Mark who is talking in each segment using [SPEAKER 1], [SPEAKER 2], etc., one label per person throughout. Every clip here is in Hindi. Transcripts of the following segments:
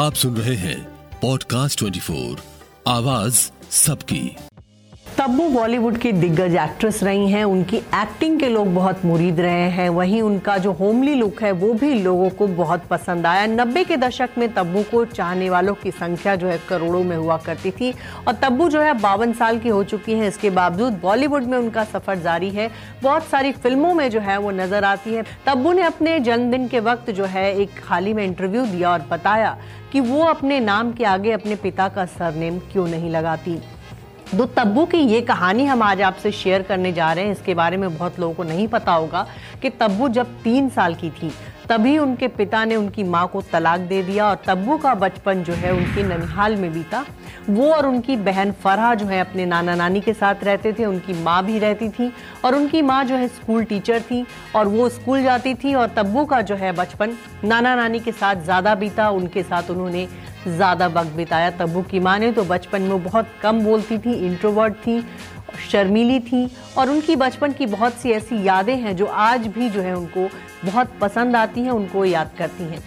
[SPEAKER 1] आप सुन रहे हैं पॉडकास्ट 24 आवाज़ सबकी।
[SPEAKER 2] तब्बू बॉलीवुड की दिग्गज एक्ट्रेस रही हैं, उनकी एक्टिंग के लोग बहुत मुरीद रहे हैं, वहीं उनका जो होमली लुक है, वो भी लोगों को बहुत पसंद आया। नब्बे के दशक में तब्बू को चाहने वालों की संख्या जो है करोड़ों में हुआ करती थी, और तब्बू जो है बावन साल की हो चुकी हैं। इसके बावजूद बॉलीवुड में उनका सफ़र जारी है। बहुत सारी फ़िल्मों में जो है वो नज़र आती है। तब्बू ने अपने जन्मदिन के वक्त जो है एक ही में इंटरव्यू दिया और बताया कि वो अपने नाम के आगे अपने पिता का सरनेम क्यों नहीं लगाती। दो तब्बू की ये कहानी हम आज आपसे शेयर करने जा रहे हैं। इसके बारे में बहुत लोगों को नहीं पता होगा कि तब्बू जब तीन साल की थी, तभी उनके पिता ने उनकी माँ को तलाक दे दिया और तब्बू का बचपन जो है उनकी ननिहाल में बीता। वो और उनकी बहन फरहा जो है अपने नाना नानी के साथ रहते थे, उनकी माँ भी रहती थी और उनकी माँ जो है स्कूल टीचर थी और वो स्कूल जाती थी और तब्बू का जो है बचपन नाना नानी के साथ ज़्यादा बीता। उनके साथ उन्होंने ज़्यादा वक्त बिताया तब्बू की माँ ने तो बचपन में बहुत कम बोलती थी इंट्रोवर्ट थी, शर्मीली थी और उनकी बचपन की बहुत सी ऐसी यादें हैं जो आज भी जो है उनको बहुत पसंद आती हैं, उनको याद करती हैं।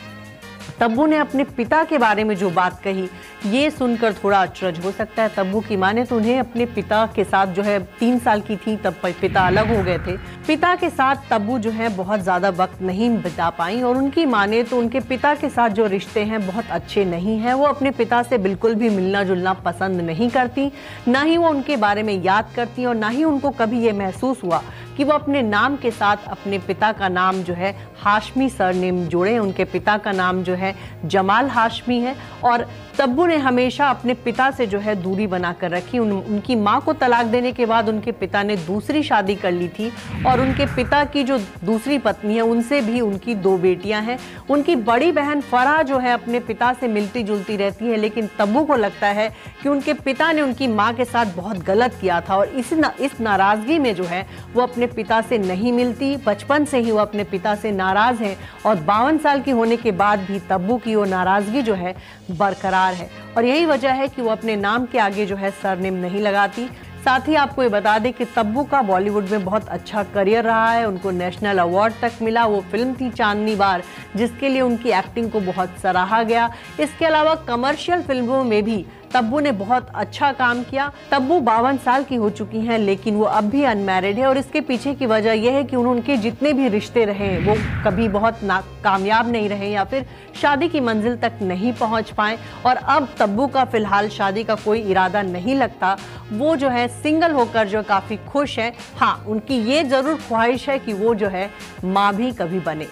[SPEAKER 2] तब्बू ने अपने पिता के बारे में जो बात कही, ये सुनकर थोड़ा अचरज हो सकता है। तब्बू की माँ ने तो उन्हें अपने पिता के साथ जो है, तीन साल की थी, तब पिता अलग हो गए थे। पिता के साथ तब्बू जो है, बहुत ज़्यादा वक्त नहीं बिता पाई और उनकी माँ ने तो उनके पिता के साथ जो रिश्ते हैं, बहुत अच्छे नहीं हैं। वो अपने पिता से बिल्कुल भी मिलना जुलना पसंद नहीं करती। ना ही वो उनके बारे में याद करती और ना ही उनको कभी ये महसूस हुआ कि वो अपने नाम के साथ अपने पिता का नाम जो है हाशमी सरनेम जोड़े। उनके पिता का नाम जो है जमाल हाशमी है। और तब्बू ने हमेशा अपने पिता से जो है दूरी बनाकर रखी। उन, उनकी माँ को तलाक देने के बाद उनके पिता ने दूसरी शादी कर ली थी। और उनके पिता की जो दूसरी पत्नी है उनसे भी उनकी दो बेटियाँ हैं। उनकी बड़ी बहन फरा जो है अपने पिता से मिलती जुलती रहती है। लेकिन तब्बू को लगता है कि उनके पिता ने उनकी माँ के साथ बहुत गलत किया था। और इस न, इस नाराज़गी में जो है वो अपने पिता से नहीं मिलती। बचपन से ही वो अपने पिता से नाराज़ हैं और बावन साल की होने के बाद भी तब्बू की वो नाराज़गी जो है बरकरार है। और यही वजह है कि वो अपने नाम के आगे जो है सरनेम नहीं लगाती। साथ ही आपको ये बता दें कि तब्बू का बॉलीवुड में बहुत अच्छा करियर रहा है। उनको नेशनल अवार्ड तक मिला। वो फ़िल्म थी चांदनी बार, जिसके लिए उनकी एक्टिंग को बहुत सराहा गया। इसके अलावा कमर्शियल फ़िल्मों में भी तब्बू ने बहुत अच्छा काम किया। तब्बू बावन साल की हो चुकी हैं, लेकिन वो अब भी अनमैरिड है और इसके पीछे की वजह यह है कि उनके जितने भी रिश्ते रहे, वो कभी बहुत ना, कामयाब नहीं रहे या फिर शादी की मंजिल तक नहीं पहुँच पाए। और अब तब्बू का फ़िलहाल शादी का कोई इरादा नहीं लगता। वो जो है सिंगल होकर जो काफ़ी खुश है। हाँ उनकी ये ज़रूर ख्वाहिश है कि वो जो है, माँ भी कभी बने।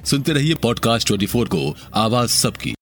[SPEAKER 1] सुनते रहिए पॉडकास्ट 24 को, आवाज़ सबकी।